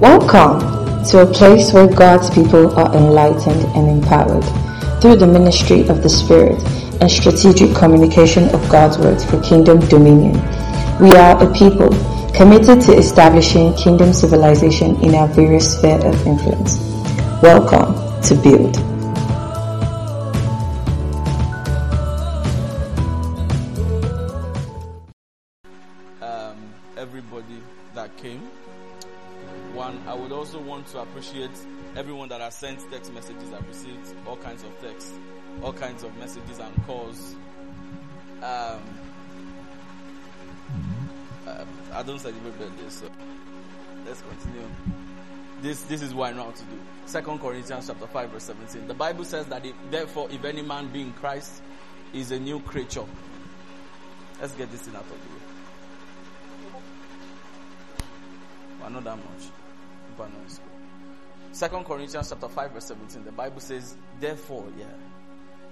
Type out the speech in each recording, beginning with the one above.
Welcome to a place where God's people are enlightened and empowered through the ministry of the Spirit and strategic communication of God's word for kingdom dominion. We are a people committed to establishing kingdom civilization in our various spheres of influence. Welcome to Build. Appreciate everyone that has sent text messages. I've received all kinds of texts, all kinds of messages and calls. Um, uh, I don't celebrate birthdays, so let's continue. This this is what I know how to do. Second Corinthians chapter five verse seventeen. The Bible says that if, therefore, if any man be in Christ, is a new creature. Let's get this thing out of the way. But not that much. Second Corinthians chapter 5 verse 17. The Bible says, Therefore, yeah,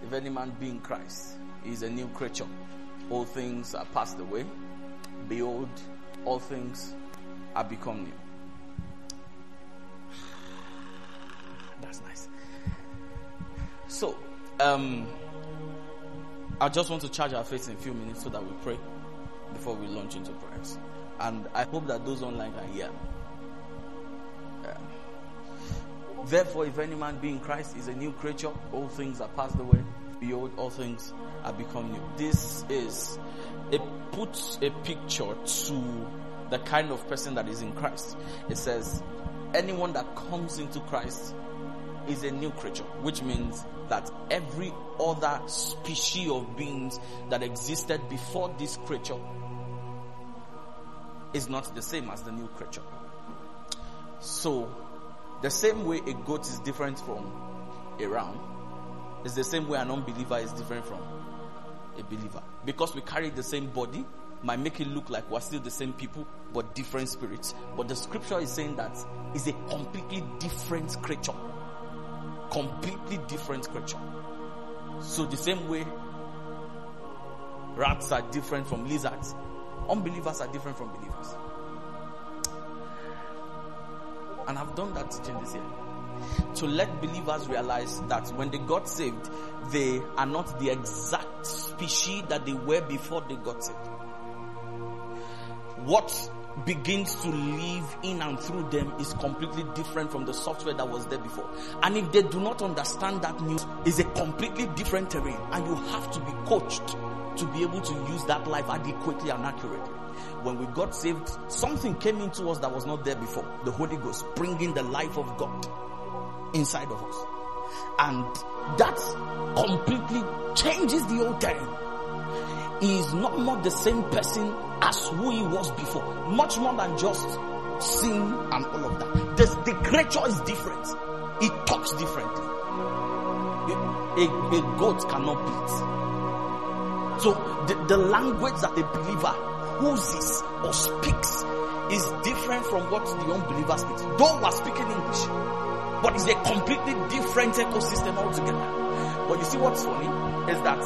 if any man be in Christ, he is a new creature. All things are passed away. Behold, all things are become new. That's nice. So, um, I just want to charge our faith in a few minutes so that we pray before we launch into prayers. And I hope that those online can hear. Therefore, if any man be in Christ, is a new creature. All things are passed away. Behold, all things are become new. This is it puts a picture to the kind of person that is in Christ. It says, anyone that comes into Christ is a new creature, which means that every other species of beings that existed before this creature is not the same as the new creature. So, the same way a goat is different from a ram, is the same way an unbeliever is different from a believer. Because we carry the same body, might make it look like we're still the same people, but different spirits. But the scripture is saying that is a completely different creature. Completely different creature. So the same way rats are different from lizards, unbelievers are different from believers. And I've done that teaching this year. To let believers realize that when they got saved, they are not the exact species that they were before they got saved. What begins to live in and through them is completely different from the software that was there before. And if they do not understand that news, is a completely different terrain and you have to be coached to be able to use that life adequately and accurately. When we got saved, something came into us that was not there before. The Holy Ghost bringing the life of God inside of us. And that completely changes the old terrain. He is not more the same person as who he was before. Much more than just sin and all of that. The, the creature is different. It talks differently. A, a, a goat cannot beat. So the, the language that a believer uses or speaks is different from what the unbeliever speaks. Though we're speaking English, but it's a completely different ecosystem altogether. But you see what's funny is that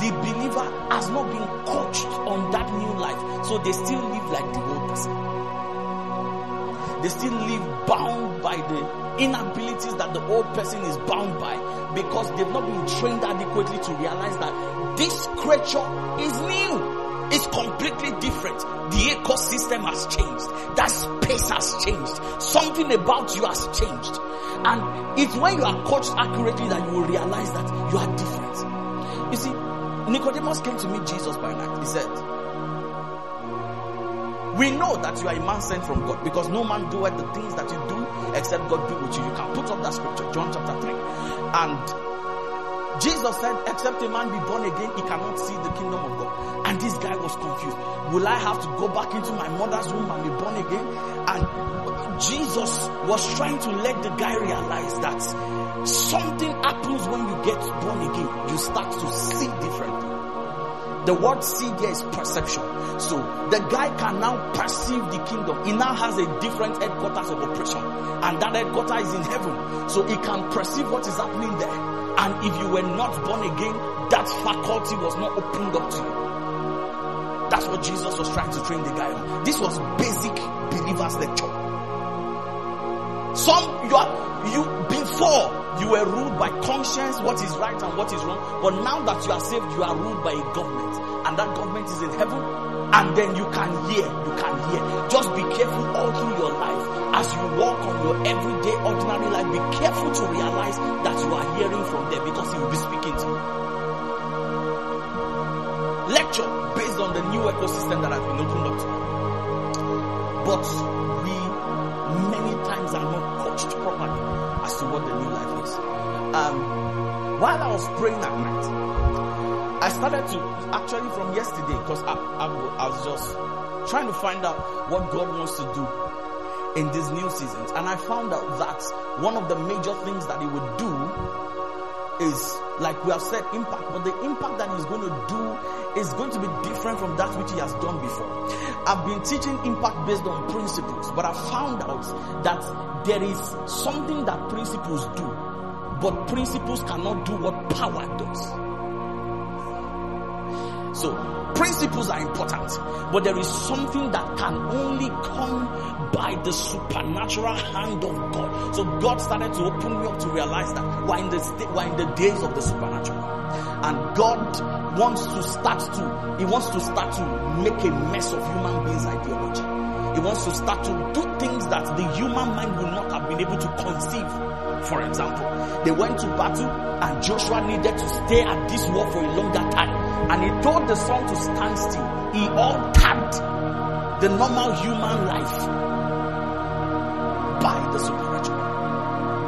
the believer has not been coached on that new life, so they still live like the old person. They still live bound by the inabilities that the old person is bound by because they've not been trained adequately to realize that this creature is new. It's completely different. The ecosystem has changed. That space has changed. Something about you has changed. And it's when you are coached accurately that you will realize that you are different. You see, Nicodemus came to meet Jesus by night. He said, we know that you are a man sent from God because no man doeth the things that you do except God do with you. You can put up that scripture, John chapter 3. And Jesus said, except a man be born again, he cannot see the kingdom of God. And this guy was confused. Will I have to go back into my mother's womb and be born again? And Jesus was trying to let the guy realize that something happens when you get born again. You start to see differently. The word see there is perception. So the guy can now perceive the kingdom. He now has a different headquarters of operation. And that headquarters is in heaven. So he can perceive what is happening there. And if you were not born again, that faculty was not opened up to you. That's what Jesus was trying to train the guy on. This was basic believers lecture. Some you are you before you were ruled by conscience, what is right and what is wrong. But now that you are saved, you are ruled by a government, and that government is in heaven. And then you can hear, you can hear. Just be careful all through your life as you walk on your everyday, ordinary life. Be careful to realize that you are hearing from there because He will be speaking to you. Lecture based on the new ecosystem that has been opened up to you. But we many times are not coached properly as to what the new life is. Um, while I was praying at night, I started to actually from yesterday because I, I, I was just trying to find out what God wants to do in these new seasons, and I found out that one of the major things that He would do is like we have said impact. But the impact that he's going to do is going to be different from that which he has done before. I've been teaching impact based on principles but i found out that there is something that principles do but principles cannot do what power does so principles are important but there is something that can only come by the supernatural hand of God. So God started to open me up to realize that we're in the we're in the days of the supernatural, and God wants to start to He wants to start to make a mess of human beings' ideology. He wants to start to do things that the human mind will not have been able to conceive. For example, they went to battle and Joshua needed to stay at this war for a longer time. And he told the sun to stand still. He altered the normal human life by the supernatural.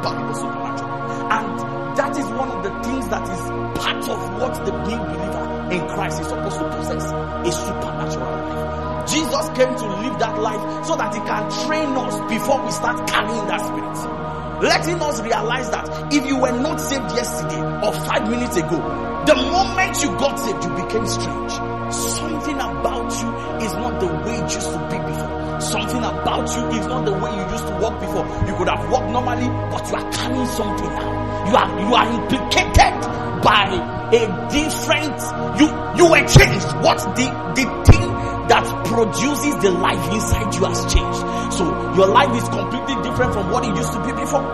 By the supernatural. And that is one of the things that is part of what the new believer in Christ is supposed to possess. A supernatural life. Jesus came to live that life so that he can train us before we start carrying that spirit. Letting us realize that if you were not saved yesterday or five minutes ago, the moment you got saved, you became strange. Something about you is not the way it used to be before. Something about you is not the way you used to walk before. You could have walked normally, but you are carrying something now. You are you are implicated by a different you you were changed. What the the thing that produces the life inside you has changed. So your life is completely different from what it used to be before.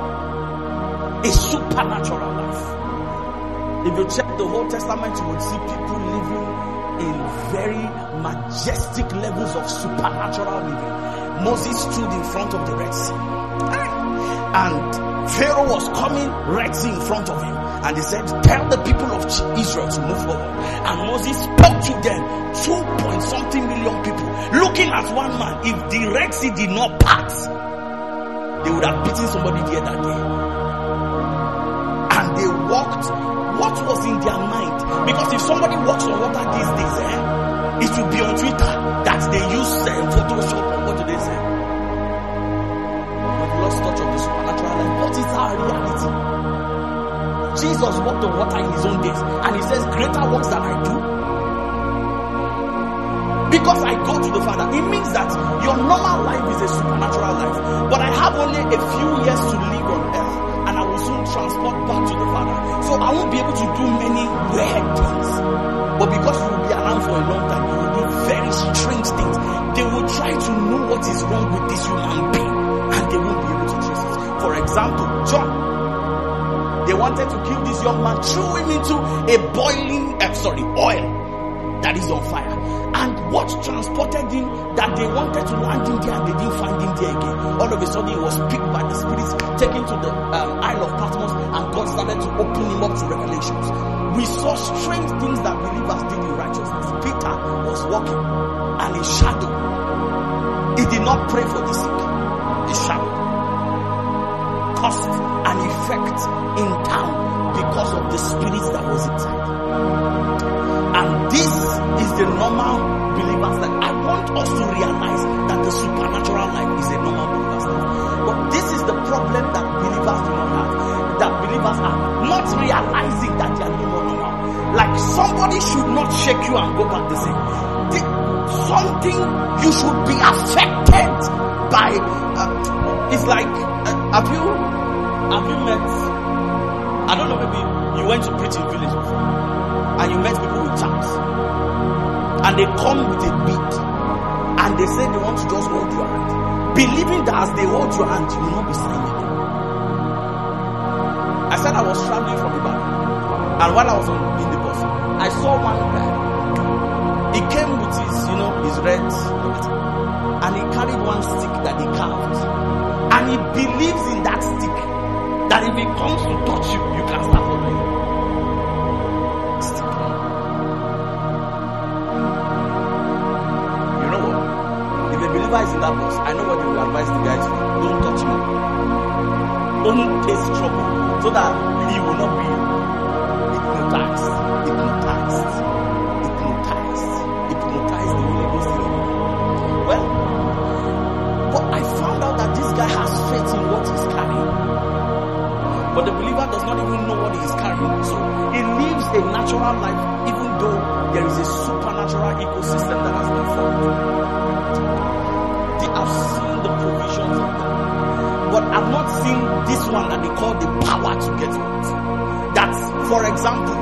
A supernatural life. If you check the Old Testament, you would see people living in very majestic levels of supernatural living. Moses stood in front of the Red Sea. And Pharaoh was coming, Sea in front of him. And he said, tell the people of Israel to move forward. And Moses spoke to them, two point something million people, looking at one man. If the Red Sea did not part, they would have beaten somebody there that day. And they walked what was in their mind. Because if somebody walks on water these days, eh, it will be on Twitter that they use uh, Photoshop or what do they say? We've lost touch of What is our reality? Jesus walked on water in his own days and he says, greater works than I do. Because I go to the Father, it means that your normal life is a supernatural life. But I have only a few years to live on earth and I will soon transport back to the Father. So I won't be able to do many weird things. But because you will be around for a long time, you will do very strange things. They will try to know what is wrong with this human being and they won't be able to trace it. For example, John. They wanted to kill this young man, threw him into a boiling, uh, sorry, oil that is on fire. And what transported him that they wanted to land him there they didn't find him there again. All of a sudden he was picked by the spirits, taken to the um, Isle of Patmos and God started to open him up to revelations. We saw strange things that believers did in righteousness. Peter was walking and a shadow. He did not pray for the sick. Effect in town because of the spirits that was inside. And this is the normal believer's life. I want us to realize that the supernatural life is a normal believer's life. But this is the problem that believers do not have. That believers are not realizing that they are more normal. Like somebody should not shake you and go back the same. The, something you should be affected by. Uh, it's like, uh, have you, have you met, I don't know, maybe you went to preach in and you met people with charms and they come with a beat and they say they want to just hold your hand believing that as they hold your hand you will not be signing said I was traveling from Ibadan. And while I was on, in the bus, I saw one guy. He came with his, you know, his red, and he carried one stick that he carved. And he believes in. That if he comes to touch you, you can start following. You know what? If a believer is in that bus, I know what you will advise the guys for. Don't touch me. Don't taste trouble so that he will not be. Hypnotized. Hypnotized. But the believer does not even know what he is carrying. So he lives a natural life even though there is a supernatural ecosystem that has been formed. They have seen the provisions of God. But I've not seen this one that they call the power to get it. That, for example,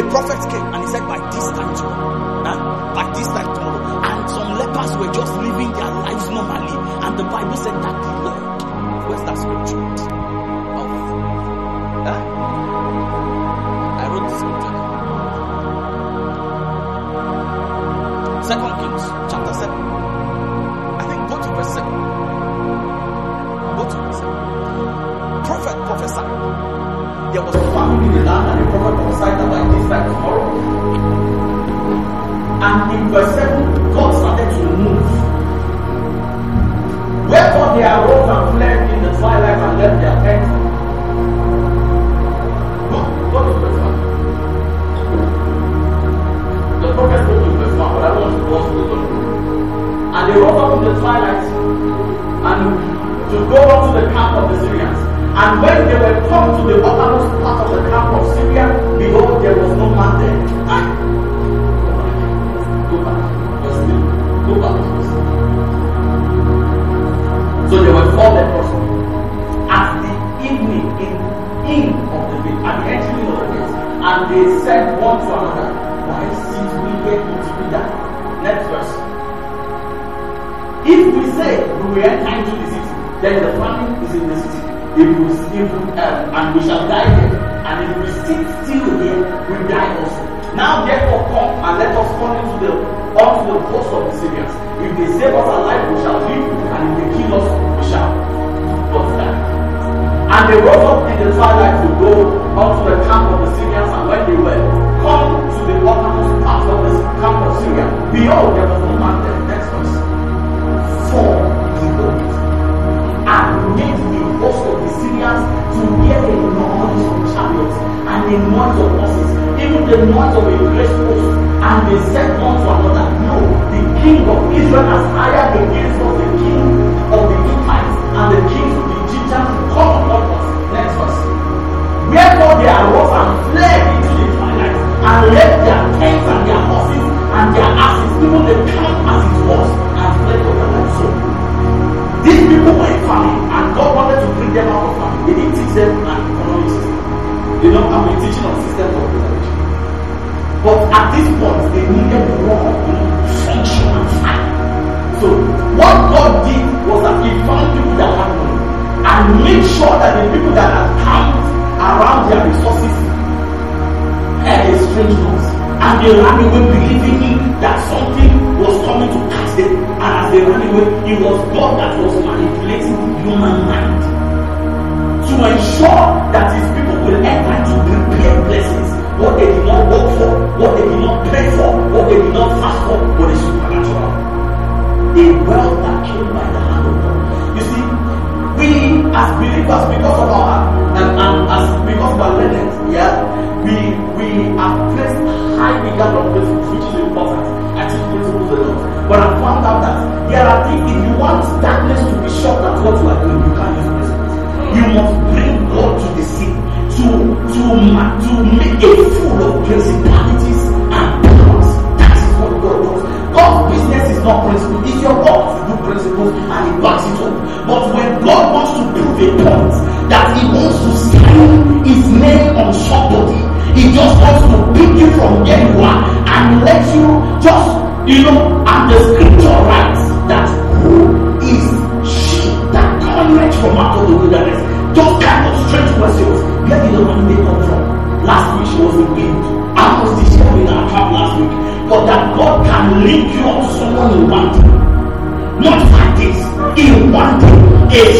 a prophet came and he said, by this time tomorrow, huh? by this time tomorrow, and some lepers were just living their lives normally. And the Bible said that the Lord, where's that scripture? In the land, and the prophet prophesied by this time tomorrow. And in verse 7, God started to move. Wherefore they arose and fled in the twilight and left their tents. Go, go to verse 1. The prophet spoke in verse 1, but I want to go to the And they rose up in the twilight and to go unto the camp of the Syrians. And when they were come to the uttermost man there. Ah! Go back. Verse 3. Go back. So there were four lepers. At the evening, in, in of the day, at the entering of the gate, and they said one to another, Why sit we here to together? Next verse. If we say we will enter into the city, then the famine is in the city. If we, if um, and we shall die there, if we sit still here, we die also. Now therefore come and let us come into the unto the coast of the Syrians. If they save us alive, we shall live, and if they kill us, we shall not die. And they rose up in the twilight to go unto the camp of the Syrians, and when they were come to the uttermost part of the camp of Syria, behold, there was the Syrians to hear a noise of chariots and the noise of horses, even the noise of a great host. And they said one to another, No, the king of Israel has hired against us the king of the Hittites and the kings of the Egyptians to come upon us. Next verse. Wherefore they arose and fled into the twilight and left their tents and their horses and their asses, even the camp as it was, and fled their life. So these people were in famine and God wanted to bring them out of famine. He didn't teach them an economic system. You know, I've been teaching on systems of preservation. But at this point, they needed more, you know, function and fire. So what God did was that He found people that had money and made sure that the people that had come around their resources had a strange noise. And they ran away believing that something was coming to catch them. And as they ran away, it was God that was manipulating the human mind to ensure that his people will enter into prepared blessings. What they did not work for, what they did not pray for, what they did not fast for, but the supernatural. A wealth that came by the hand of God. You see, we as believers, because of our and, and as because are learned, yeah, we we have placed high regard on principles, which is important. I teach principles a lot. But I found out that there are things if you want darkness to be shocked at what you are doing, you can't. You must bring God to the scene to to to make a fool of principalities and powers. That is what God does. God's business is not principle. It's your God to do principles and he backs it up. But when God wants to prove a point that he wants to sign his name on somebody, he just wants to pick you from where you are and let you just, you know, and the scripture writes cometh from out of the wilderness? Those kind of strange questions. Where did the money come from? Last week she was in wind. I was this in our camp last week? But that God can link you up to someone in one day. Not like this. In one day. A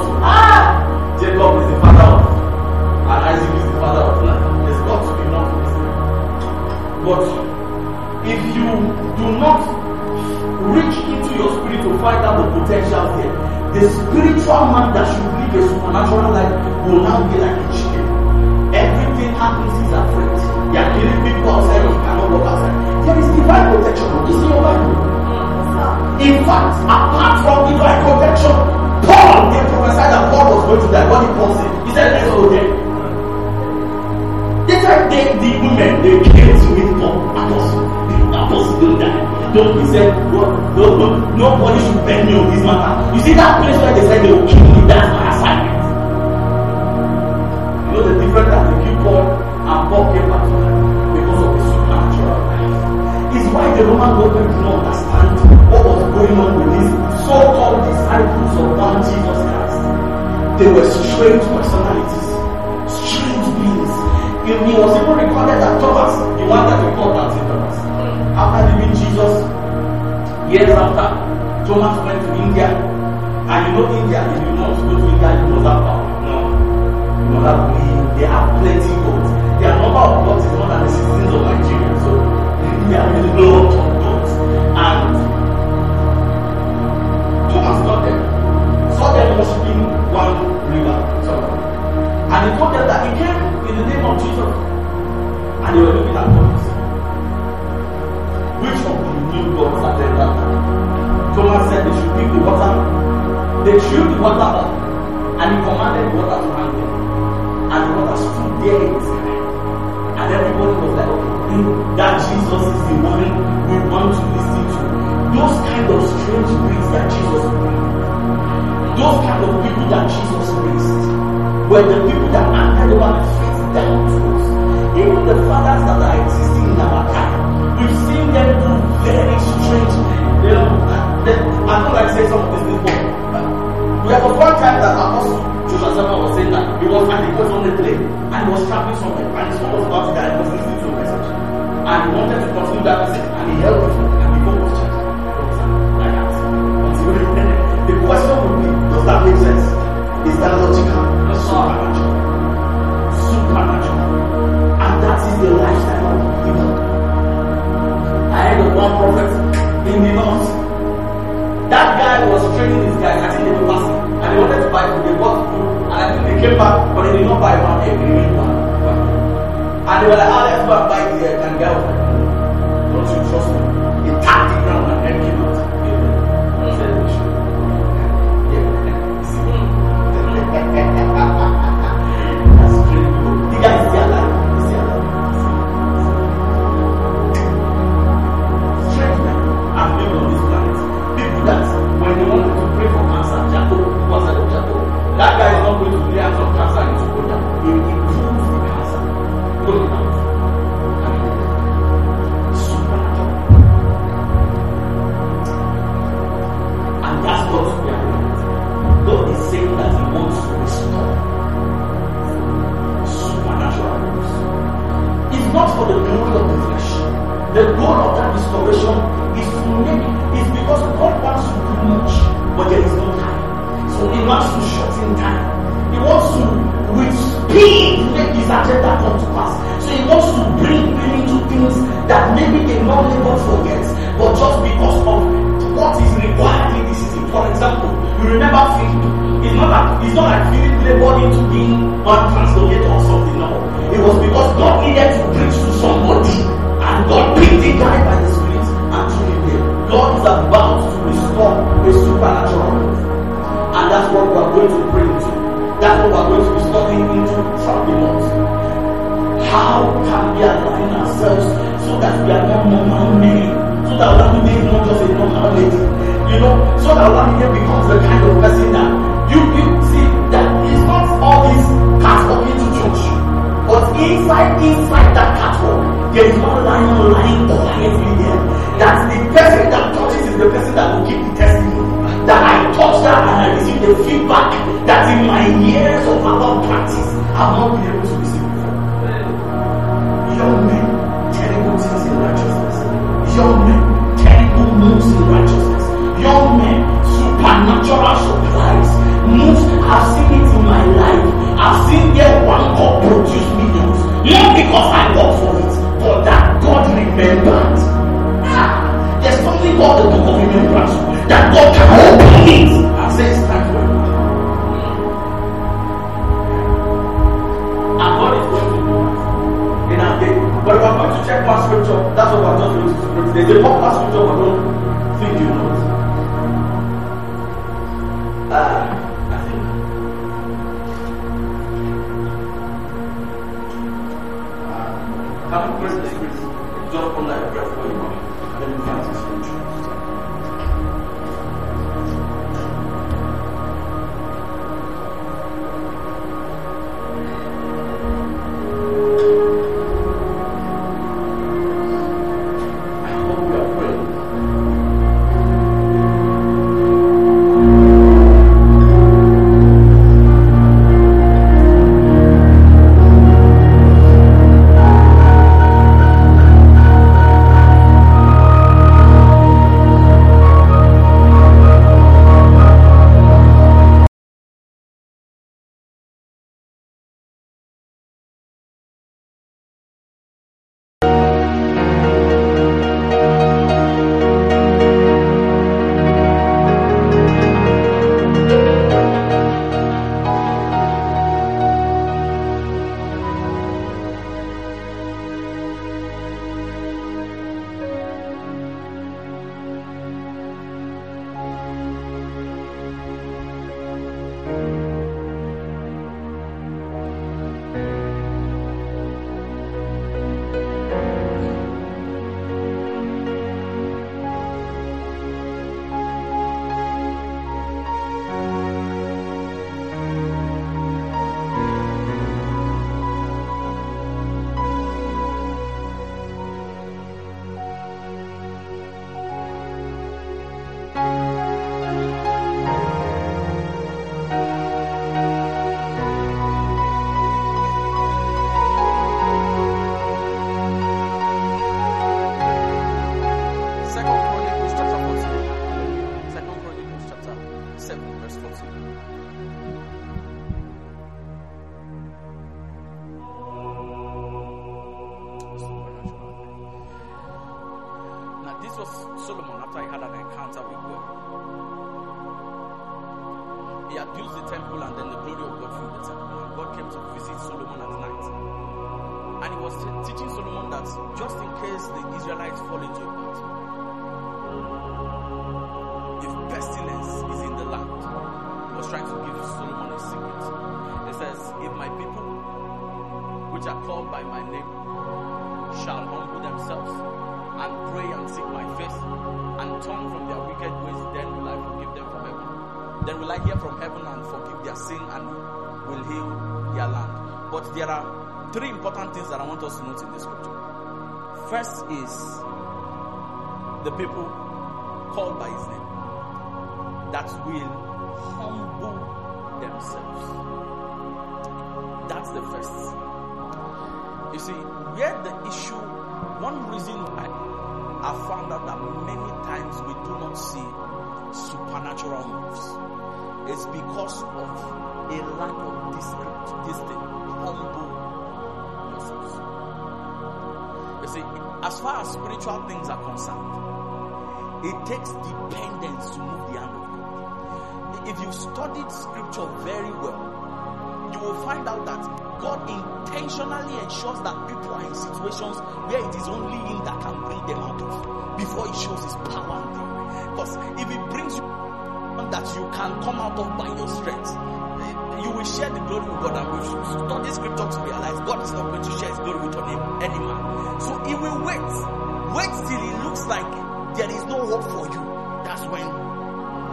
got to be more to ah Jacob is the father of and Isaac is the father of life. There's got to be to this. But if you do not reach into your spirit to find out the potential there, the spiritual man that should live a supernatural life will now be like a chicken. Everything happens, he's afraid. They are killing people outside, he cannot walk outside. There is divine protection. It's in your Bible. In fact, apart from divine protection, Paul, they prophesied that Paul was going to die. What did Paul say? He said, let's go there. Said they, the women, they came to meet Paul. Apostle, the apostle don't die. Don't be said, no, no, no, nobody should bend me on this matter. You see that place where they said they will kill me, that's my assignment. You know the difference that they kill Paul and Paul came back to life because of the supernatural life. It's why the Roman government what was going on with these so-called disciples of one Jesus Christ. They were strange personalities, strange beings. It was even recorded that Thomas, the one that we call Doubting Thomas, after leaving Jesus, years after, Thomas went to India. And you know India, if you to go to India, you must have power. No. You must have money. They have plenty of gods. Their number of gods is more than the citizens of Nigeria. So they have a And he told them that he came in the name of Jesus. And they were looking at Thomas. Which of the new gods are there that Thomas said they should pick the water. They threw the water up. And he commanded the water to hang them. And the water stood there in the sky. And everybody was like, okay, that Jesus is the one we want to listen to. Those kind of strange things that Jesus brought. Those kind of people that Jesus raised were the people that acted over fifty titles. Even the fathers that are existing in our time, we've seen them do very strange. You know, them, I know I say some of these people. There was one time that Apostle Joshua Zama was saying that he was and he was on the plane and was traveling somewhere and someone was there and was listening to a message. And he wanted to continue that message and he held it and he got was changed. Like that. The question would be, does that make sense? Is that logical? Solomon after he had an encounter with God. He built the temple and then the glory of God filled the temple. And God came to visit Solomon at night. And he was teaching Solomon that just in case the Israelites fall into a battle, and will heal their land. But there are three important things that I want us to note in this scripture. First is the people called by his name that will humble themselves. That's the first. You see, where the issue, one reason why I found out that many times we do not see supernatural moves is because of a lack of discipline, discipline, humble yourselves. You see, as far as spiritual things are concerned, it takes dependence to move the hand of God. If you've studied scripture very well, you will find out that God intentionally ensures that people are in situations where it is only Him that can bring them out of before He shows His power and. Because if He brings you that you can come out of by your strength, you will share the glory with God. And we've studied scripture to realize God is not going to share His glory with any man. So He will wait, wait till it looks like there is no hope for you. That's when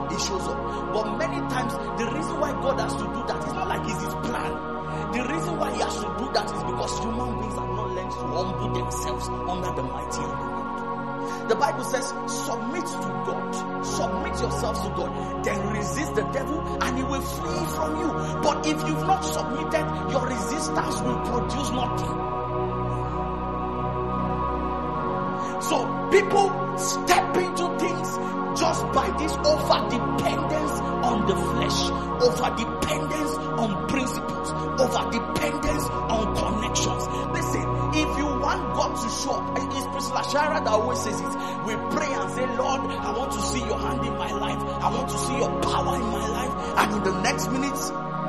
He shows up. But many times, the reason why God has to do that is not like it's His plan. The reason why he has to do that is because human beings have not learned to humble themselves under the mighty hand of God. The Bible says, submit to God, yourselves to God, then resist the devil and he will flee from you. But if you've not submitted, your resistance will produce nothing. So people step into things just by this over dependence on the flesh, over dependence on principles, over dependence on connections. Listen, if you want God to show up, it's Priscilla Shirer that always says it. We pray and say, Lord, I hand in my life. I want to see your power in my life. And in the next minute,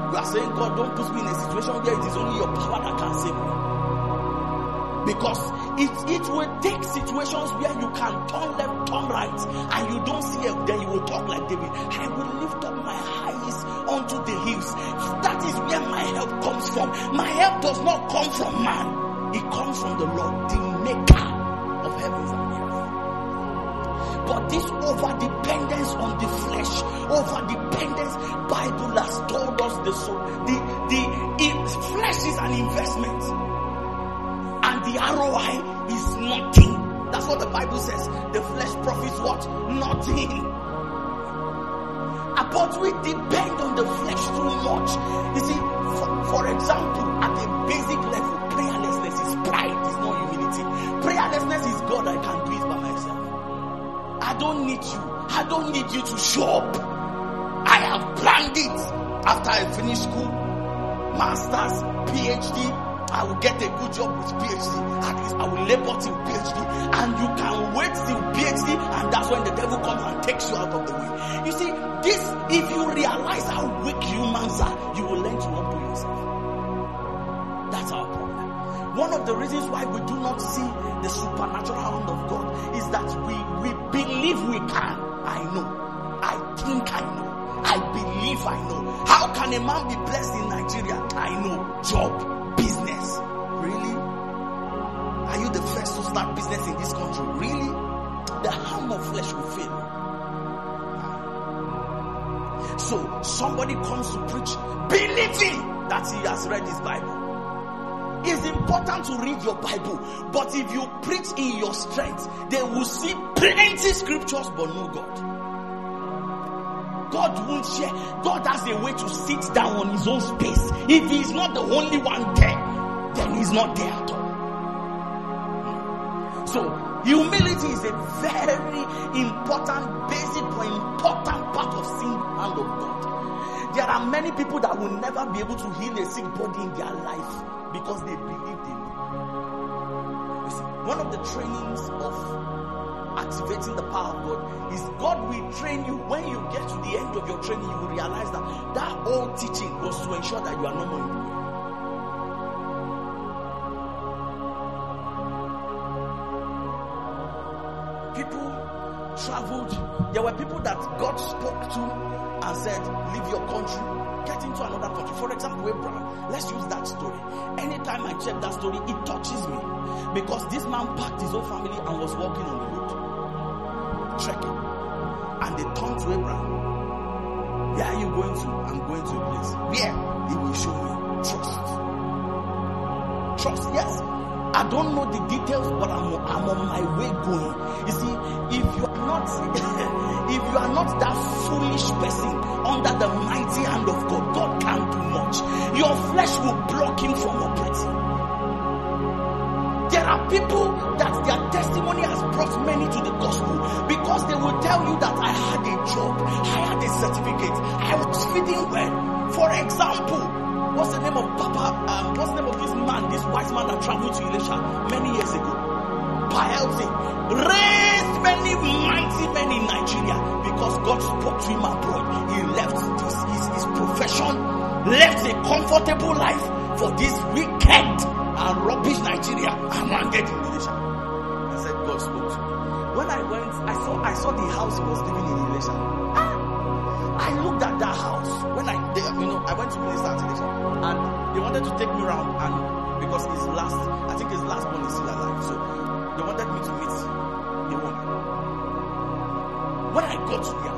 you are saying, God, don't put me in a situation where it is only your power that can save me. Because it, it will take situations where you can turn left, turn right, and you don't see it, then you will talk like David. I will lift up my eyes onto the hills. That is where my help comes from. My help does not come from man. It comes from the Lord, the maker of heavens and earth. But this over dependence the flesh, over dependence, Bible has told us the soul. The, the, flesh is an investment and the ROI is nothing. That's what the Bible says. The flesh profits what? Nothing. Uh, but we depend on the flesh too much. You see, for, for example, at a basic level, prayerlessness is pride, it's not humility. Prayerlessness is God, I can do it by myself. I don't need you. I don't need you to show up. I have planned it. After I finish school, master's, PhD, I will get a good job with PhD. At least I will labor till PhD. And you can wait till PhD and that's when the devil comes and takes you out of the way. You see, this, if you realize how weak humans are, you will learn to humble yourself. That's our problem. One of the reasons why we do not see the supernatural hand of God is that we, we believe we can. I know. I think I know. I believe I know. How can a man be blessed in Nigeria? I know. Job, business. Really? Are you the first to start business in this country? Really? The hand of flesh will fail. So somebody comes to preach, believing that he has read his Bible. It's important to read your Bible, but if you preach in your strength, they will see plenty scriptures but no God. God won't share. God has a way to sit down on his own space. If he is not the only one there, then he's not there at all. So, humility is a very important, basic, or important part of seeing the hand of God. There are many people that will never be able to heal a sick body in their life because they believed in it. You see, one of the trainings of activating the power of God is God will train you. When you get to the end of your training, you will realize that that old teaching was to ensure that you are not more People traveled. There were people that God spoke to and said, Leave your country, get into another country. For example, Abraham. Let's use that story. Anytime I check that story, it touches me because this man packed his whole family and was walking on the road, trekking, and they turned to Abraham. Where are you going to? I'm going to a place. Where? He will show me. Trust. Trust, yes. I don't know the details, but I'm, I'm on my way going. You see, if you are not, if you are not that foolish person under the mighty hand of God, God can't do much. Your flesh will block him from operating. There are people that their testimony has brought many to the gospel because they will tell you that I had a job, I had a certificate, I was feeding well. For example, what's the name of Papa? Um, what's the name of this man, this wise man that traveled to Elisha many years ago? Raised many mighty men in Nigeria because God spoke to him abroad. He left this, his, his profession, left a comfortable life for this wicked and rubbish Nigeria and landed in Elisha. I said, God spoke to me. When I went, I saw I saw the house he was living in Elisha. Ah! I looked at that house when I, they, you know, I went to minister at Elisha, and they wanted to take me around, and because his last, I think his last When I got to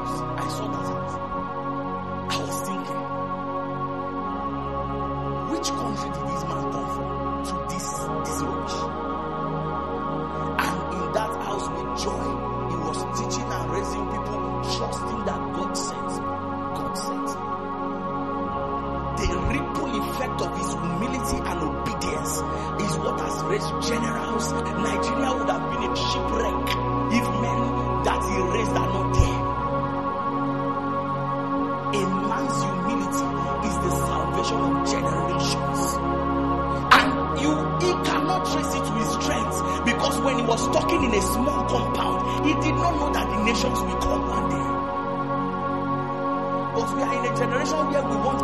nations will come one day. But we are in a generation where we want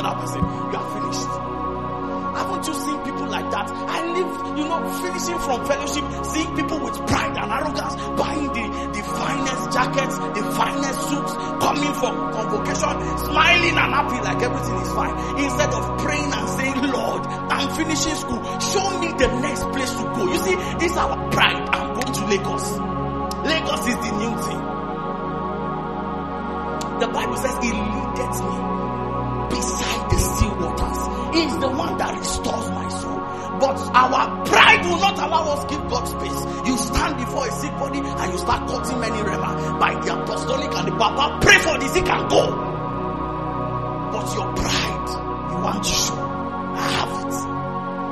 other person, you are finished. Haven't you seen people like that? I live, you know, finishing from fellowship, seeing people with pride and arrogance, buying the, the finest jackets, the finest suits, coming from convocation, smiling and happy like everything is fine. Instead of praying and saying, Lord, I'm finishing school. Show me the next place to go. You see, this is our pride. I'm going to Lagos. Lagos is the new thing. The Bible says he leadeth me still waters. He is the one that restores my soul. But our pride will not allow us give God space. You stand before a sick body and you start cutting many rhema by the apostolic and the papa. Pray for the sick and go. But your pride, you want to show. I have it.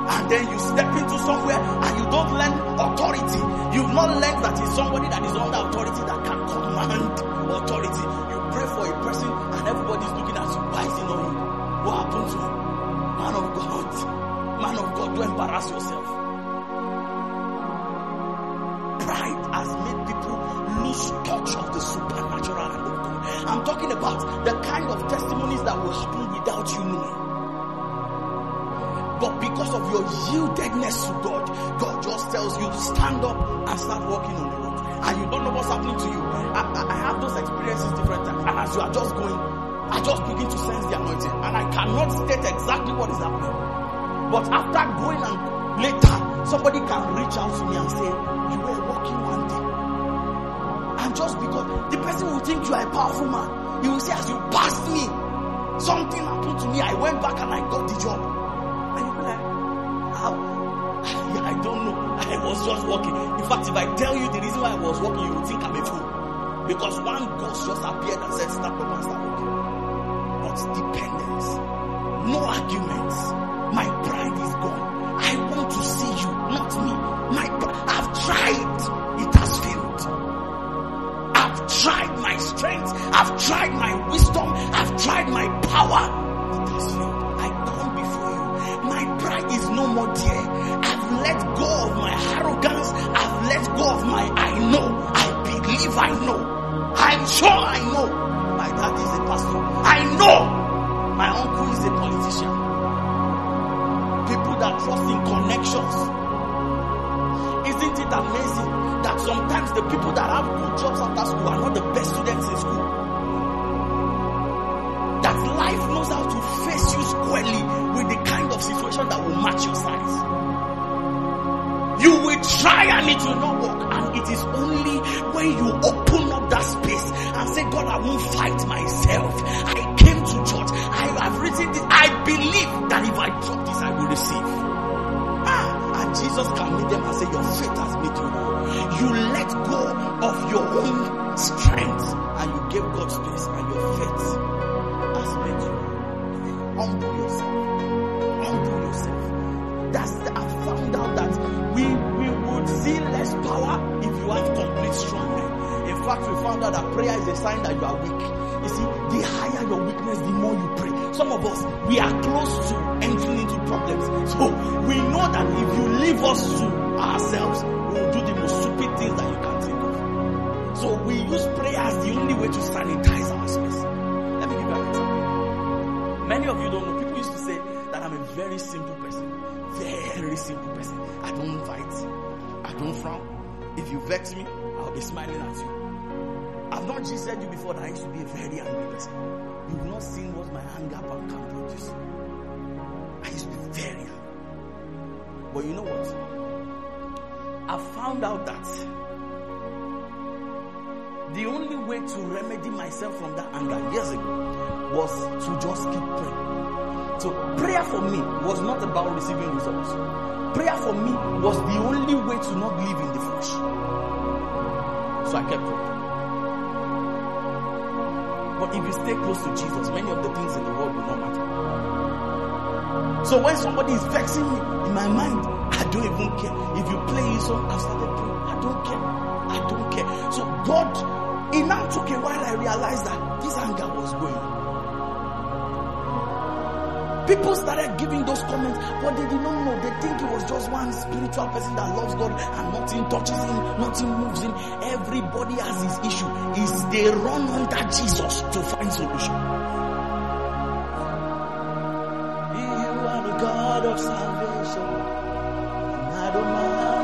And then you step into somewhere and you don't learn authority. You've not learned that it's somebody that is under authority that your yieldedness to God, God just tells you to stand up and start walking on the road. And you don't know what's happening to you. I, I, I have those experiences different times. And as you are just going, I just begin to sense the anointing. And I cannot state exactly what is happening. But after going and later, somebody can reach out to me and say, You were walking one day. And just because the person will think you are a powerful man, he will say, As you passed me, something happened to me. I went back and I got the job. Walking. In fact, if I tell you the reason why I was walking, you will think I'm a fool. Because one ghost just appeared and said, Start up and start walking. but dependence. No arguments. Try and sign that you are weak. You see, the higher your weakness, the more you pray. Some of us, we are close to entering into problems. So we know that if you leave us to ourselves, we will do the most stupid things that you can think of. So we use prayer as the only way to sanitize our space. Let me give you an example. Many of you don't know. People used to say that I'm a very simple person. Very simple person. I don't fight. I don't frown. If you vex me, I'll be smiling at you. Not just said you before that I used to be a very angry person. You've not seen what my anger can produce. I used to be very angry. But you know what? I found out that the only way to remedy myself from that anger years ago was to just keep praying. So prayer for me was not about receiving results. Prayer for me was the only way to not live in the flesh. So I kept praying. If you stay close to Jesus, many of the things in the world will not matter. So when somebody is vexing me in my mind, I don't even care. If you play his song, I started praying. I don't care. I don't care. So God, it now took a while I realized that this anger was going. People started giving those comments, but they did not know. They think it was just one spiritual person that loves God and nothing touches him, nothing moves him. Everybody has his issue. Is they run under Jesus to find solution. You are the God of salvation, and I don't mind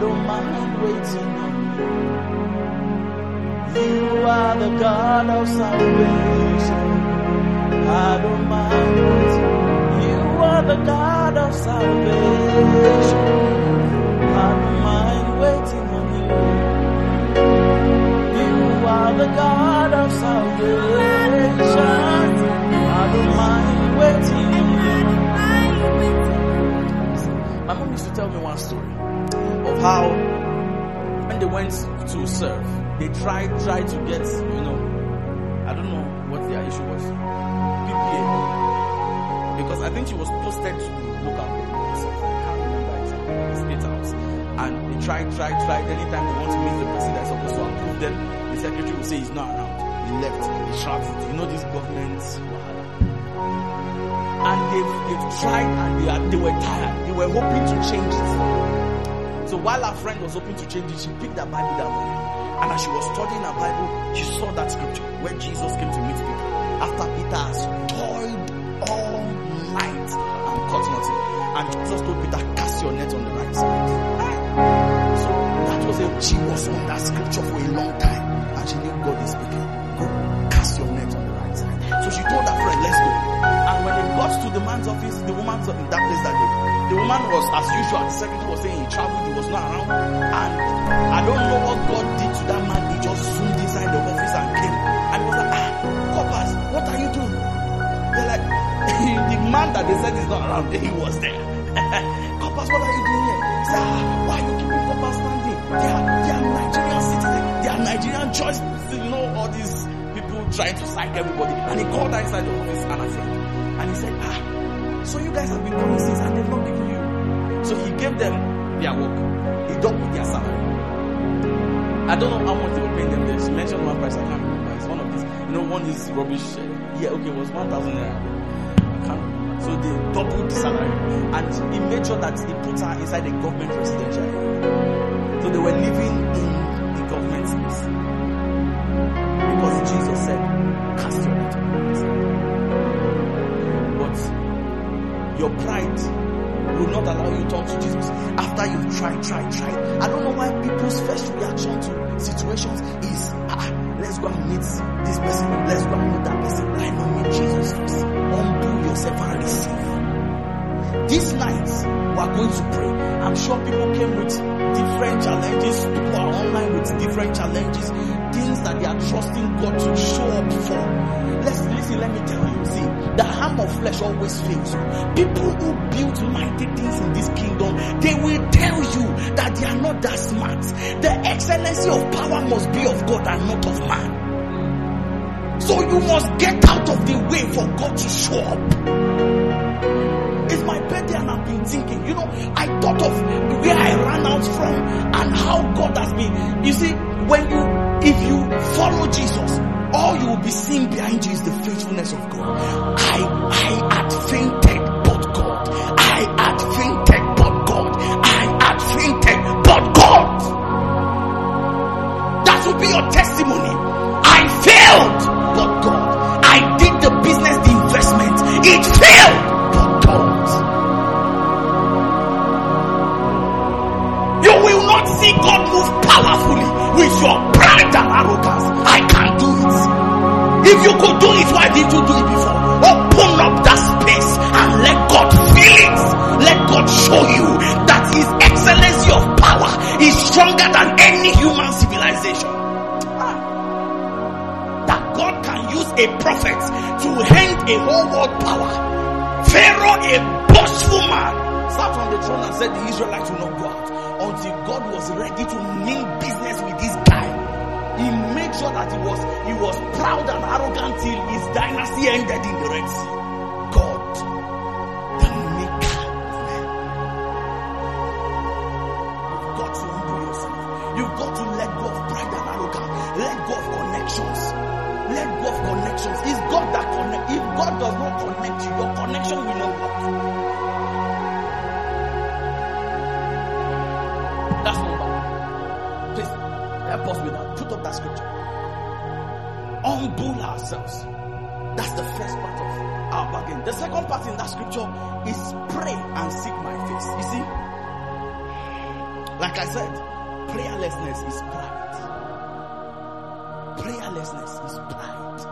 don't mind waiting on you. You are the God of salvation. I don't mind waiting. You are the God of salvation. I don't mind waiting on you. You are the God of salvation. I don't mind waiting. My mom used to tell me one story how when they went to serve, they tried tried to get, you know, I don't know what their issue was. PPA. Because I think she was posted to local state house. And they tried, tried, tried. Anytime they want to meet the person that's supposed to approve them, the secretary will say he's not around. He left. He traveled. You know these governments. And they've, they've tried and they, are, they were tired. They were hoping to change it. So while her friend was hoping to change it, she picked her Bible that morning. And as she was studying her Bible, she saw that scripture where Jesus came to meet Peter. After Peter has toiled woman was, as usual, the secretary was saying he traveled, he was not around. And I don't know what God did to that man. He just zoomed inside the office and came. And he was like, ah, corpers, what are you doing? They're like, the man that they said is not around, he was there. corpers, what are you doing here? He said, ah, why are you keeping corpers standing? They are, they are Nigerian citizens. They are Nigerian choice. You know, all these people trying to psych everybody. And he called inside the office and a friend. And he said, ah, so you guys have been coming since and they've not given you. So he gave them their work. He doubled their salary. I don't know how much they were paying them. She mentioned one price, I can't remember. It's one of these. You know, one is rubbish. Yeah, okay, it was 1,000 naira. I can't. So they doubled the salary. And he made sure that he put her inside the government residential area. So they were living in not allow you to turn to Jesus after you've tried, tried, tried. I don't know why people's first reaction to situations is, ah, let's go and meet this person, let's go and meet that person. Why not meet Jesus first? Humble yourself and receive. This night, we are going to pray. I'm sure people came with different challenges. People are online with different challenges. Things that they are trusting God to show up for. Let's listen, let me tell you. See, the harm of flesh always fails. People who build mighty things in this kingdom, they will tell you that they are not that smart. The excellency of power must be of God and not of man. So you must get out of the way for God to show up. It's my birthday and I've been thinking, you know, I thought of where I ran out from and how God has been. You see, when you, if you follow Jesus, all you will be seeing behind you is the faithfulness of God. I, I had fainted, but God. I had fainted, but God. I had fainted, but God. That will be your testimony. I failed, but God. I did the business, the investment. It failed, but God. You will not see God move powerfully with your you could do it, why didn't you do it before? Open up that space and let God feel it. Let God show you that His excellency of power is stronger than any human civilization. Ah. That God can use a prophet to hand a whole world power. Pharaoh, a boastful man, sat on the throne and said the Israelites will not go out until God was ready to mean business with made sure that he was he was proud and arrogant till his dynasty ended in the Red Sea. Second part in that scripture is pray and seek my face. You see, like I said, prayerlessness is pride. Prayerlessness is pride.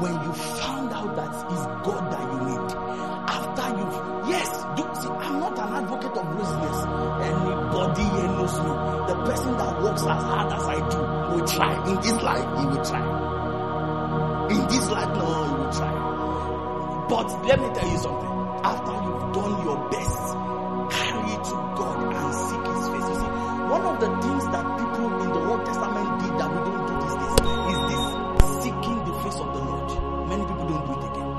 When you found out that it's God that you need, after you've, yes, do, see, I'm not an advocate of laziness. Anybody here knows me. The person that works as hard as I do will try. In this life, he will try. Let me tell you something. After you've done your best, carry it to God and seek His face. You see, one of the things that people in the Old Testament did that we don't do these days is this seeking the face of the Lord. Many people don't do it again.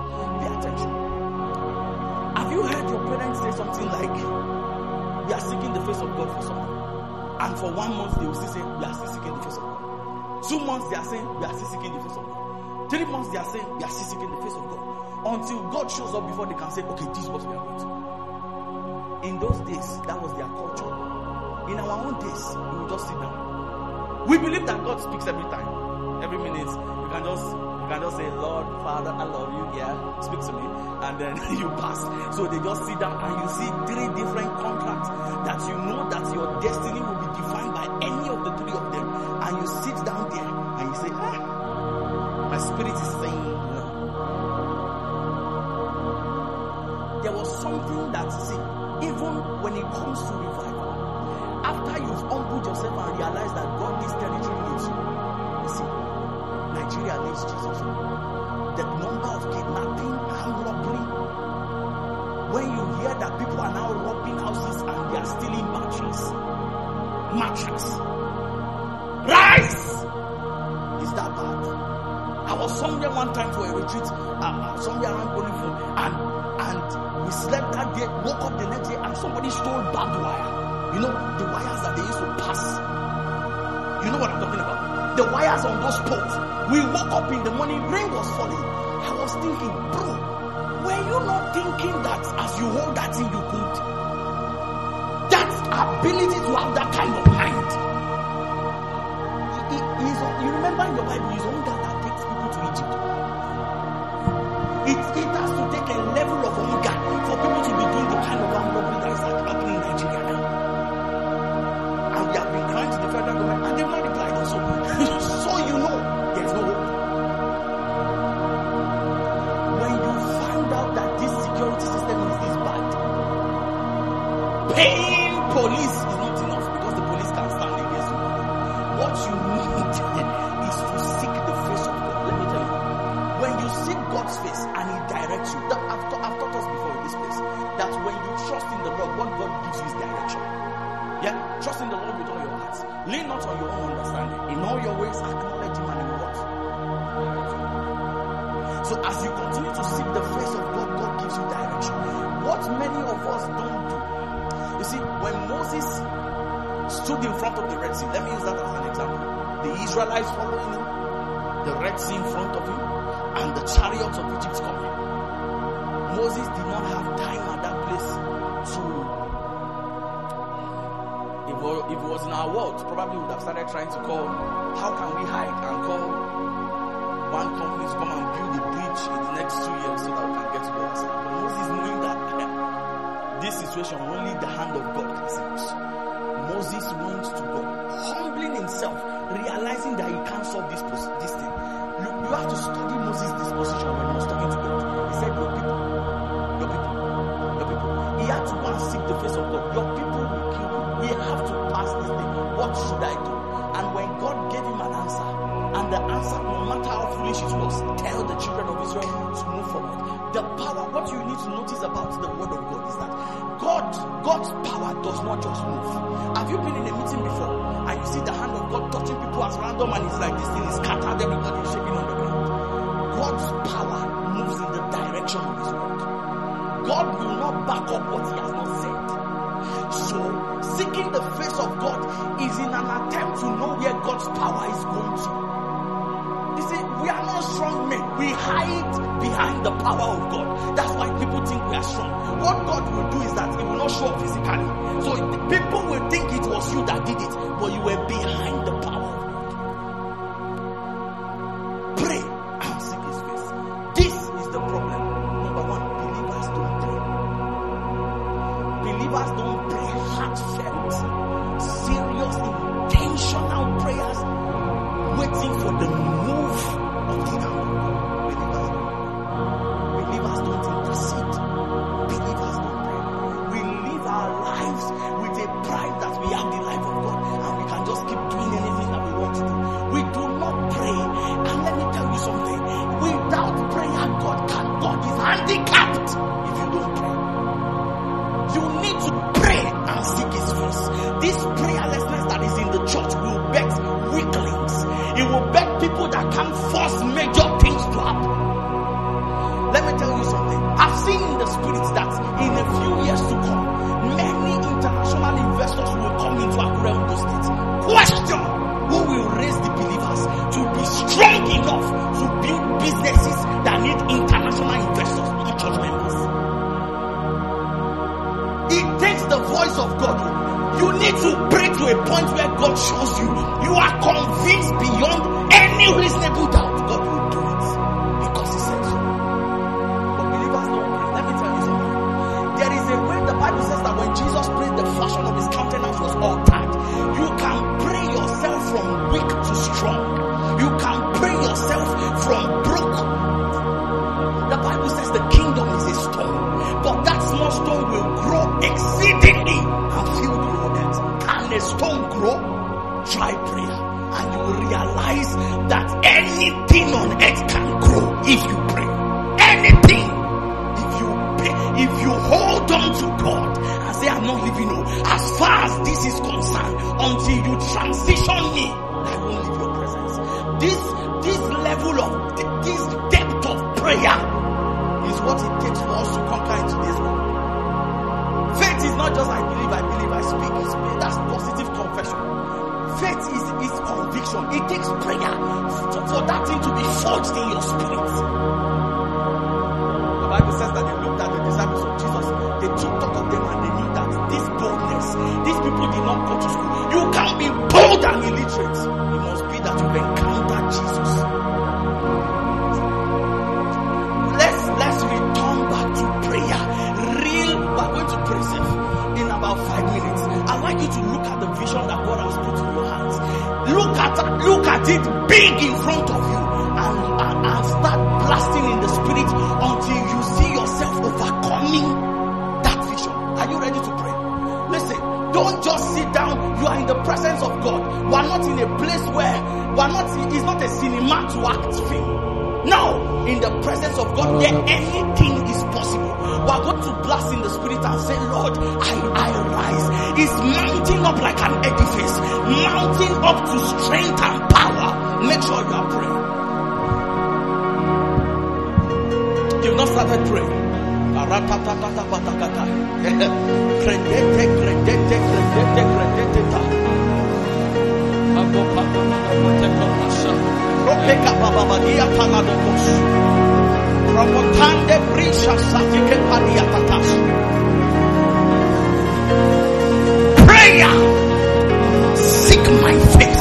Pay attention. Have you heard your parents say something like, "We are seeking the face of God for something," and for one month they will still say, "We are still seeking the face of God." Two months they are saying, "We are still seeking the face of God." Three months they are saying, they are seeking the face of God." Until God shows up before they can say, "Okay, this is what we are going to." In those days, that was their culture. In our own days, we will just sit down. We believe that God speaks every time, every minute. You can just you can just say, Lord, Father, I love you. Yeah, speak to me, and then you pass. So they just sit down and you see three different contracts that you know that your destiny will be defined by any of comes to revival, after you've humbled yourself and realized that God, this territory needs you. You see, Nigeria needs Jesus. The number of kidnapping and robbery. When you hear that people are now robbing houses and they are stealing mattress, mattress, rise! Is that bad? I was somewhere one time for a retreat, uh, somewhere around Bolivia, and we slept that day, woke up the next day, and somebody stole barbed wire. You know, the wires that they used to pass. You know what I'm talking about? The wires on those poles. We woke up in the morning, rain was falling. I was thinking, bro, were you not thinking that as you hold that thing, you could? That ability to have that kind of mind. You remember in the Bible, it's only that Israelites following him, the Red Sea in front of him, and the chariots of Egypt coming. Moses did not have time at that place to if it, was in our world, probably would have started trying to call, how can we hide and call one company to come and build a bridge in the next two years so that we can get to the other side. Moses knowing that eh, this situation, only the hand of God can save us. Moses went to God, humbling himself, notice about the word of God is that God, God's power does not just move. Have you been in a meeting before and you see the hand of God touching people as random and it's like this thing is scattered, everybody is shaking on the ground. God's power moves in the direction of His word. God will not back up what He has not said. So, seeking the face of God is in an attempt to know where God's power is going to. You see, we are not strong men. We hide behind the power of God. That's people think we are strong. What God will do is that He will not show up physically. So people will think it was you that did it, but you were behind the power Faith is, is conviction. It takes prayer for, that thing to be forged in your spirit. The Bible says that they looked at the disciples of Jesus. They took talk of them and they knew that this boldness, these people did not go to school. You can't be bold and illiterate. Big in front of you and, and, and start blasting in the spirit until you see yourself overcoming that vision. Are you ready to pray? Listen, don't just sit down. You are in the presence of God. We are not in a place where we are not. It's not a cinema to act film. Now, in the presence of God, there anything is possible. We are going to blast in the spirit and say, Lord, I, I rise. It's mounting up like an edifice, mounting up to strength. Make sure you are praying. You've not started praying. Padia. Prayer. Seek my face.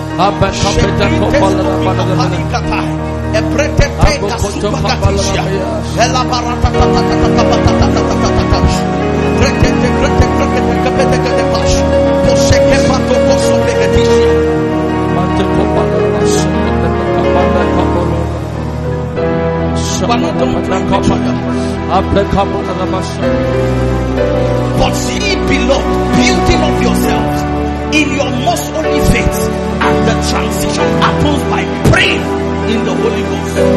But building up yourselves in your most holy faith, and the transition happens by praying in the Holy Ghost.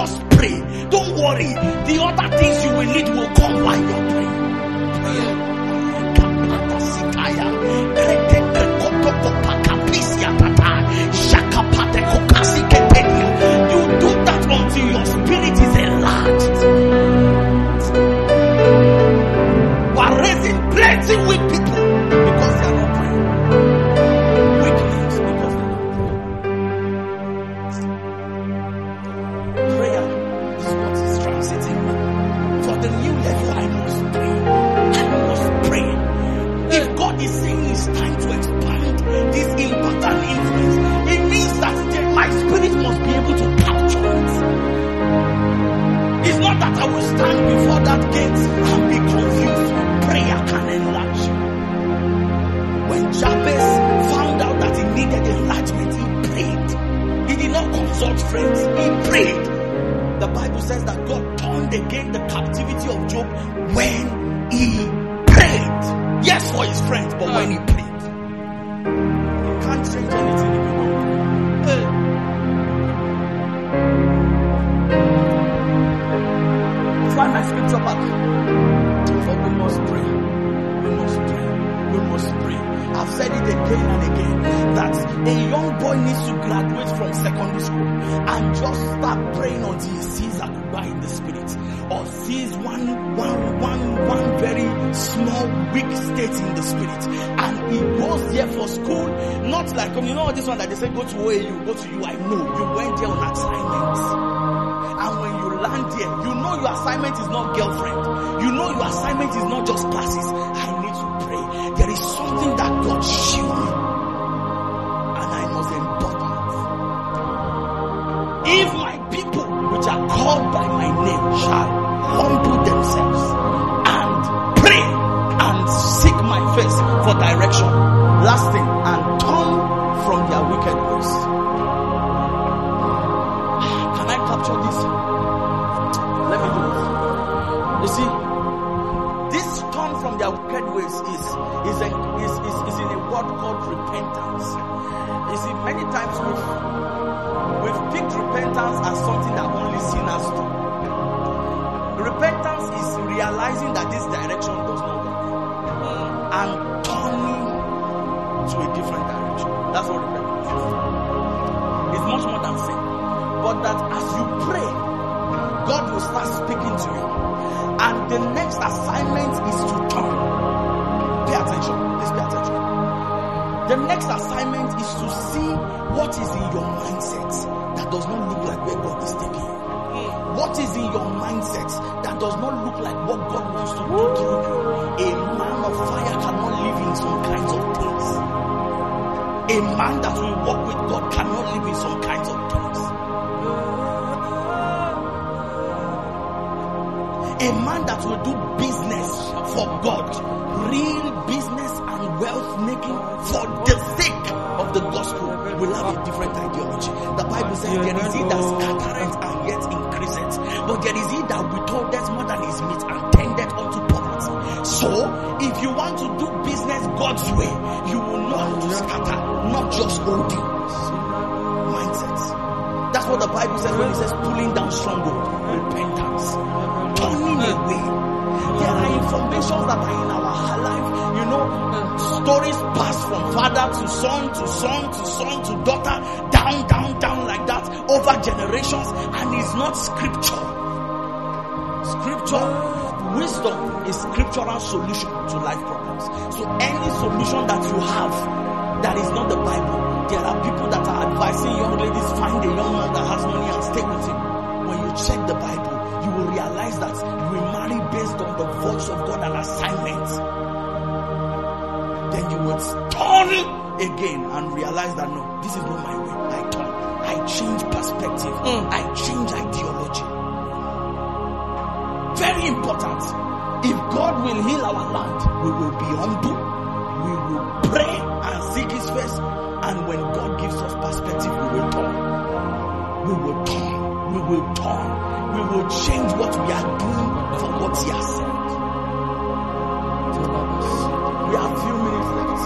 Just pray. Don't worry. The other things you will need will come while you're praying. Realizing that this direction does not work and uh, turning to a different direction. That's what repentance is. It's much more than sin. But that as you pray, God will start speaking to you. And the next assignment is to turn. Pay attention. Please pay attention. The next assignment is to see what is in your mindset that does not look like where God is taking you. What is in your mindset does not look like what God wants to do through you? A man of fire cannot live in some kinds of things. A man that will walk with God cannot live in some kinds of things. A man that will do business for God, real business and wealth making for the sake of the gospel will have a different ideology. The Bible says there is he when it says pulling down stronghold, repentance, turning away. There are informations that are in our life, you know, stories pass from father to son to son to son to daughter, down, down, down like that over generations, and it's not scripture. Scripture, wisdom is scriptural solution to life problems. So any solution that you have that is not the Bible, there are people that are advising young ladies find a young man that has money and stay with him. When you check the Bible, you will realize that we marry based on the voice of God and assignment. Then you would turn again and realize that no, this is not my way. I turn. I change perspective. Hmm. I change ideology. Very important. If God will heal our land, we will be humble. Change what we are doing for what He has said. We have few minutes left.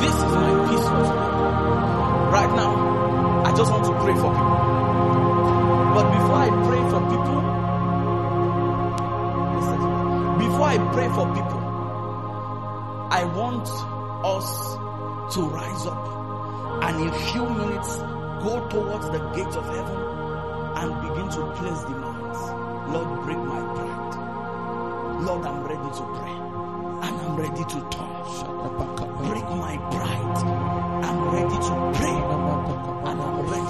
This is my peace of mind. Right now, I just want to pray for people. But before I pray for people, listen before I pray for people, I want us to rise up and in few minutes go towards the gate of heaven and begin to place demands. Lord, break my pride. Lord, I'm ready to pray and I'm ready to turn. Break my pride. I'm ready to pray and I'm ready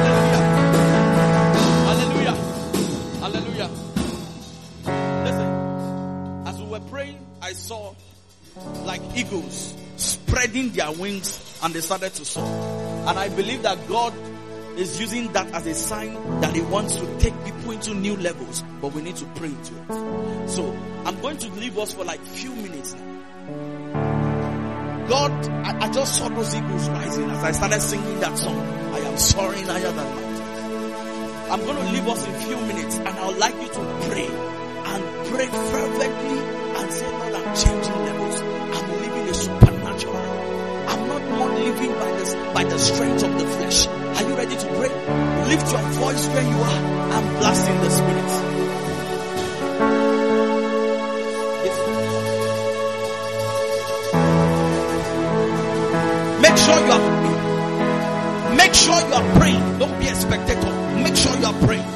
Hallelujah. Hallelujah. Hallelujah. Listen, as we were praying, I saw like eagles spreading their wings and they started to soar. And I believe that God is using that as a sign that He wants to take people into new levels, but we need to pray into it. So I'm going to leave us for like few minutes now. God, I, I just saw those eagles rising as I started singing that song. I am soaring higher than mountains. I'm going to leave us in few minutes and I would like you to pray and pray fervently and say, Lord, I'm changing levels. I'm living a supernatural. Living by the, by the strength of the flesh. Are you ready to pray? Lift your voice where you are and blast in the spirit. Make sure you are make sure you are praying. Don't be a spectator. Make sure you are praying.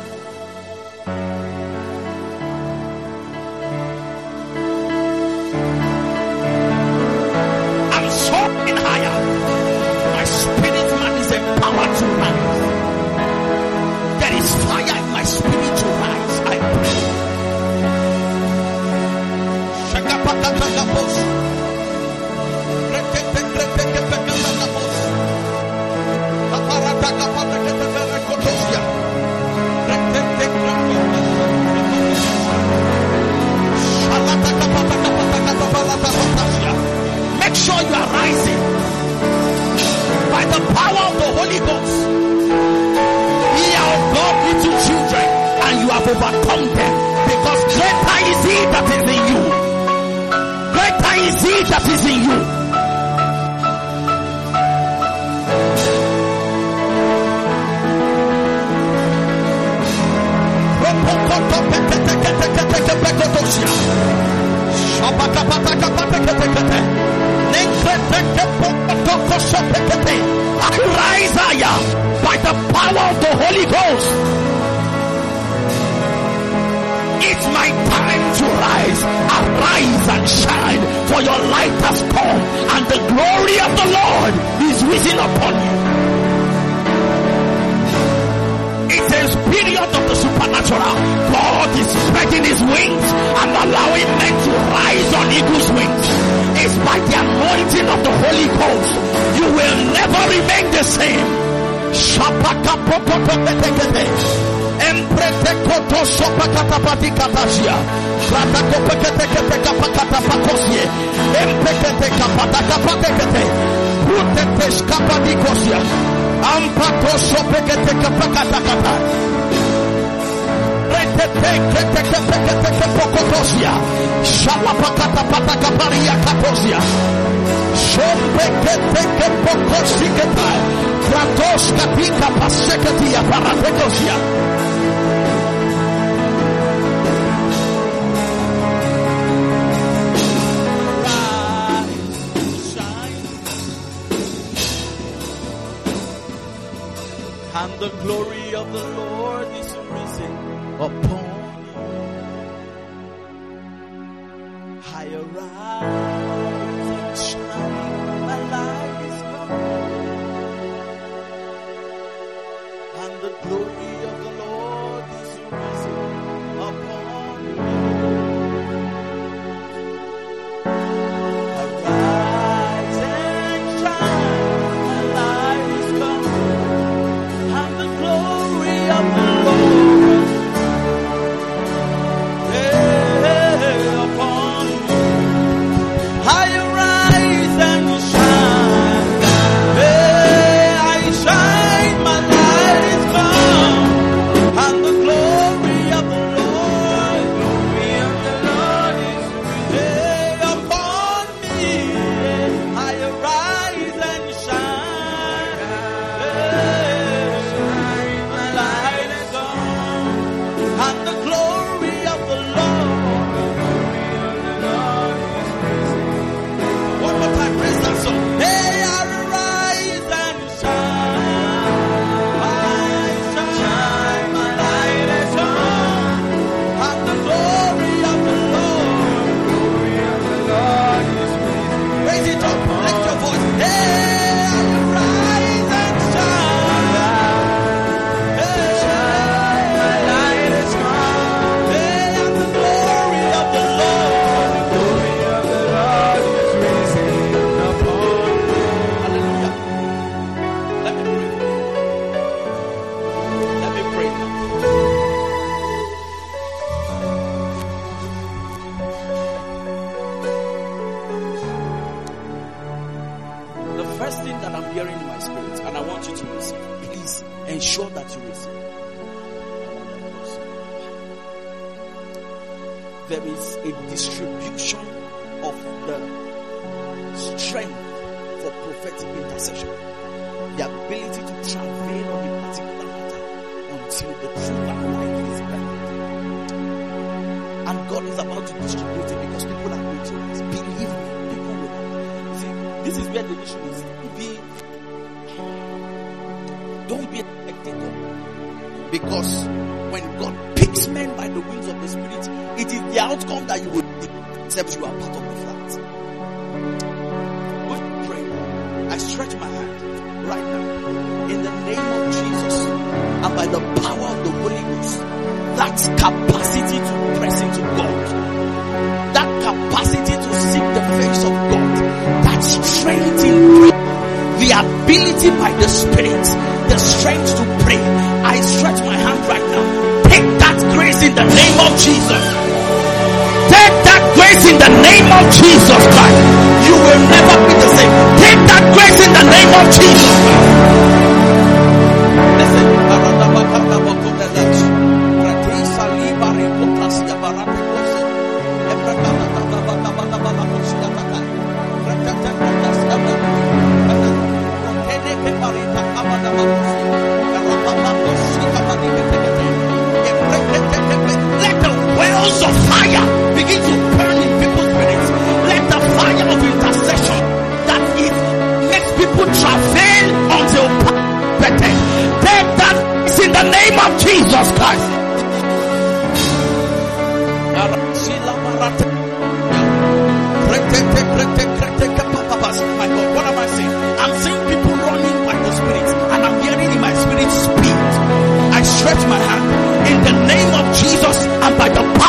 Make sure you are rising by the power of the Holy Ghost. Ye are of little children, and you have overcome them because greater is He that is in you. Greater is He that is in you. Rise higher by the power of the Holy Ghost. It's my time to rise. Arise and shine, for your light has come, and the glory of the Lord is risen upon you. It's a period of the supernatural. God is spreading his wings and allowing men to rise on eagle's wings. It's by the anointing of the Holy Ghost. You will never remain the same. Shapakapopopopetekete. Empretekoto sopakatapatikatasia. Kratakopeketekepekapakatapakosie. Empeketekapatakapatekete. Puteteskapatikosia. Ampato sopeketekapakatakata. Reteteketekepeketekepokotosia. Shalapakatapatakaparia katosia. Sompeketekepokosiketa. Kratos katika paseketia paratekosia. Rise, the glory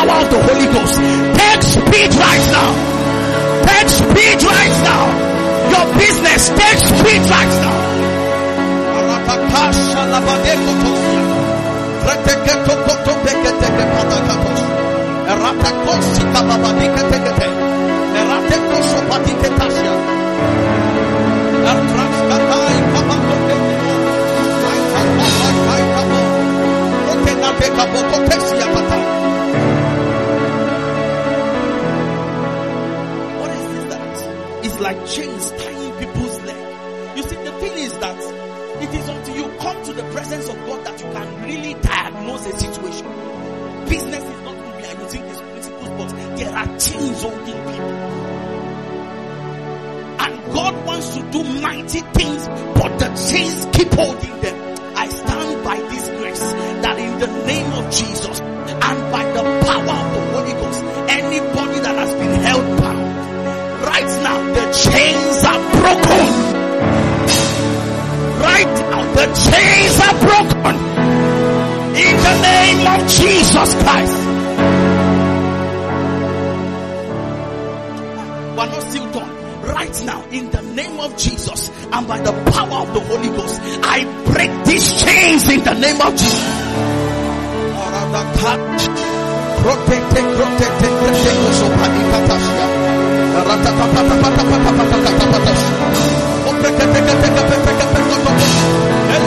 power of the Holy Ghost. Take speed right now. Take speed right now. Your business, take speed right now. is like chains tying people's leg. You see, the thing is that it is until you come to the presence of God that you can really diagnose a situation. Business is not good. We are using these principles, but there are chains holding people. And God wants to do mighty things, but the chains keep holding them. I stand by this grace that in the name of Jesus, Chains are broken in the name of Jesus Christ. We're not still done. Right now, in the name of Jesus and by the power of the Holy Ghost, I break these chains in the name of Jesus. Open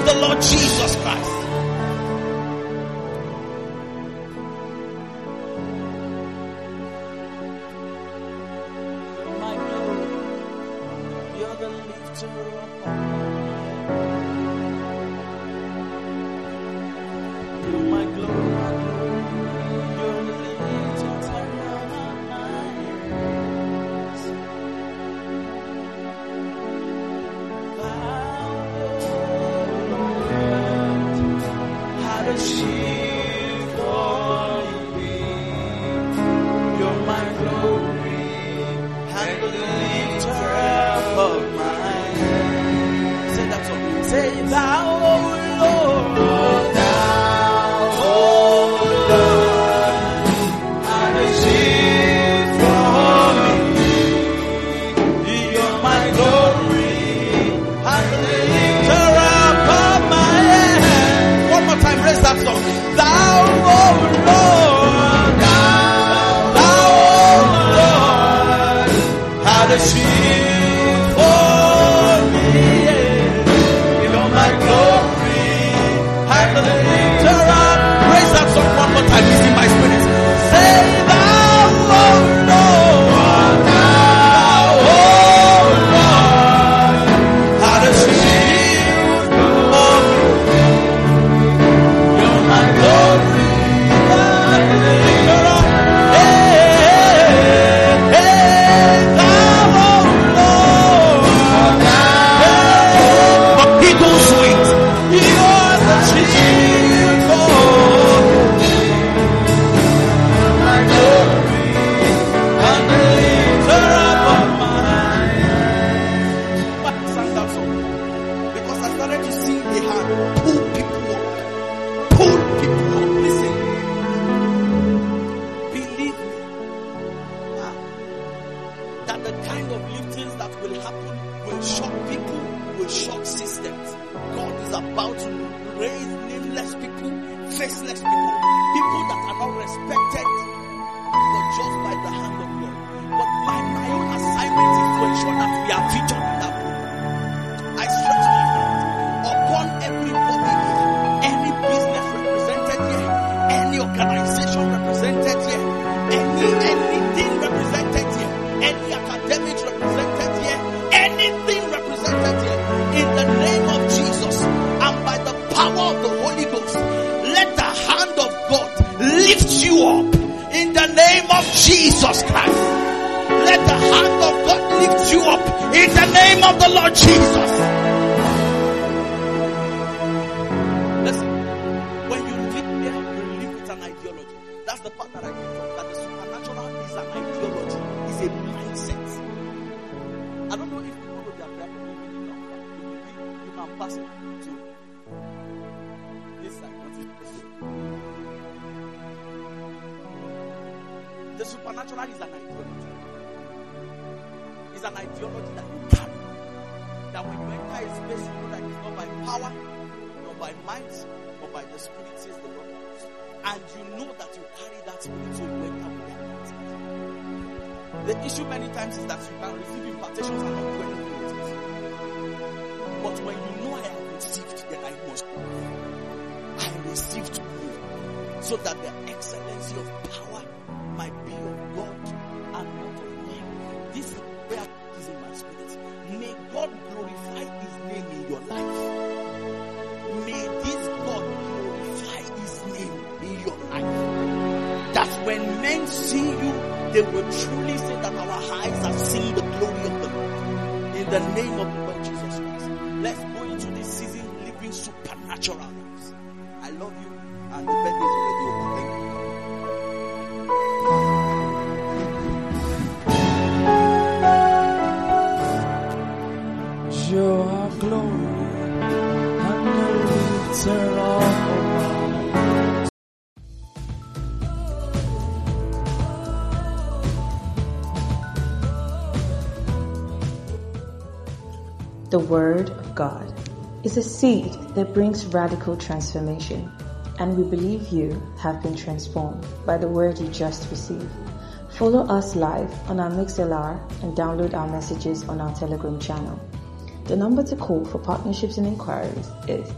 of the Lord Jesus Christ. seed that brings radical transformation. And we believe you have been transformed by the word you just received. Follow us live on our MixLR and download our messages on our Telegram channel. The number to call for partnerships and inquiries is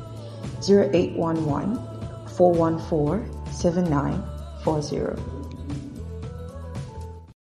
0811 414 7940.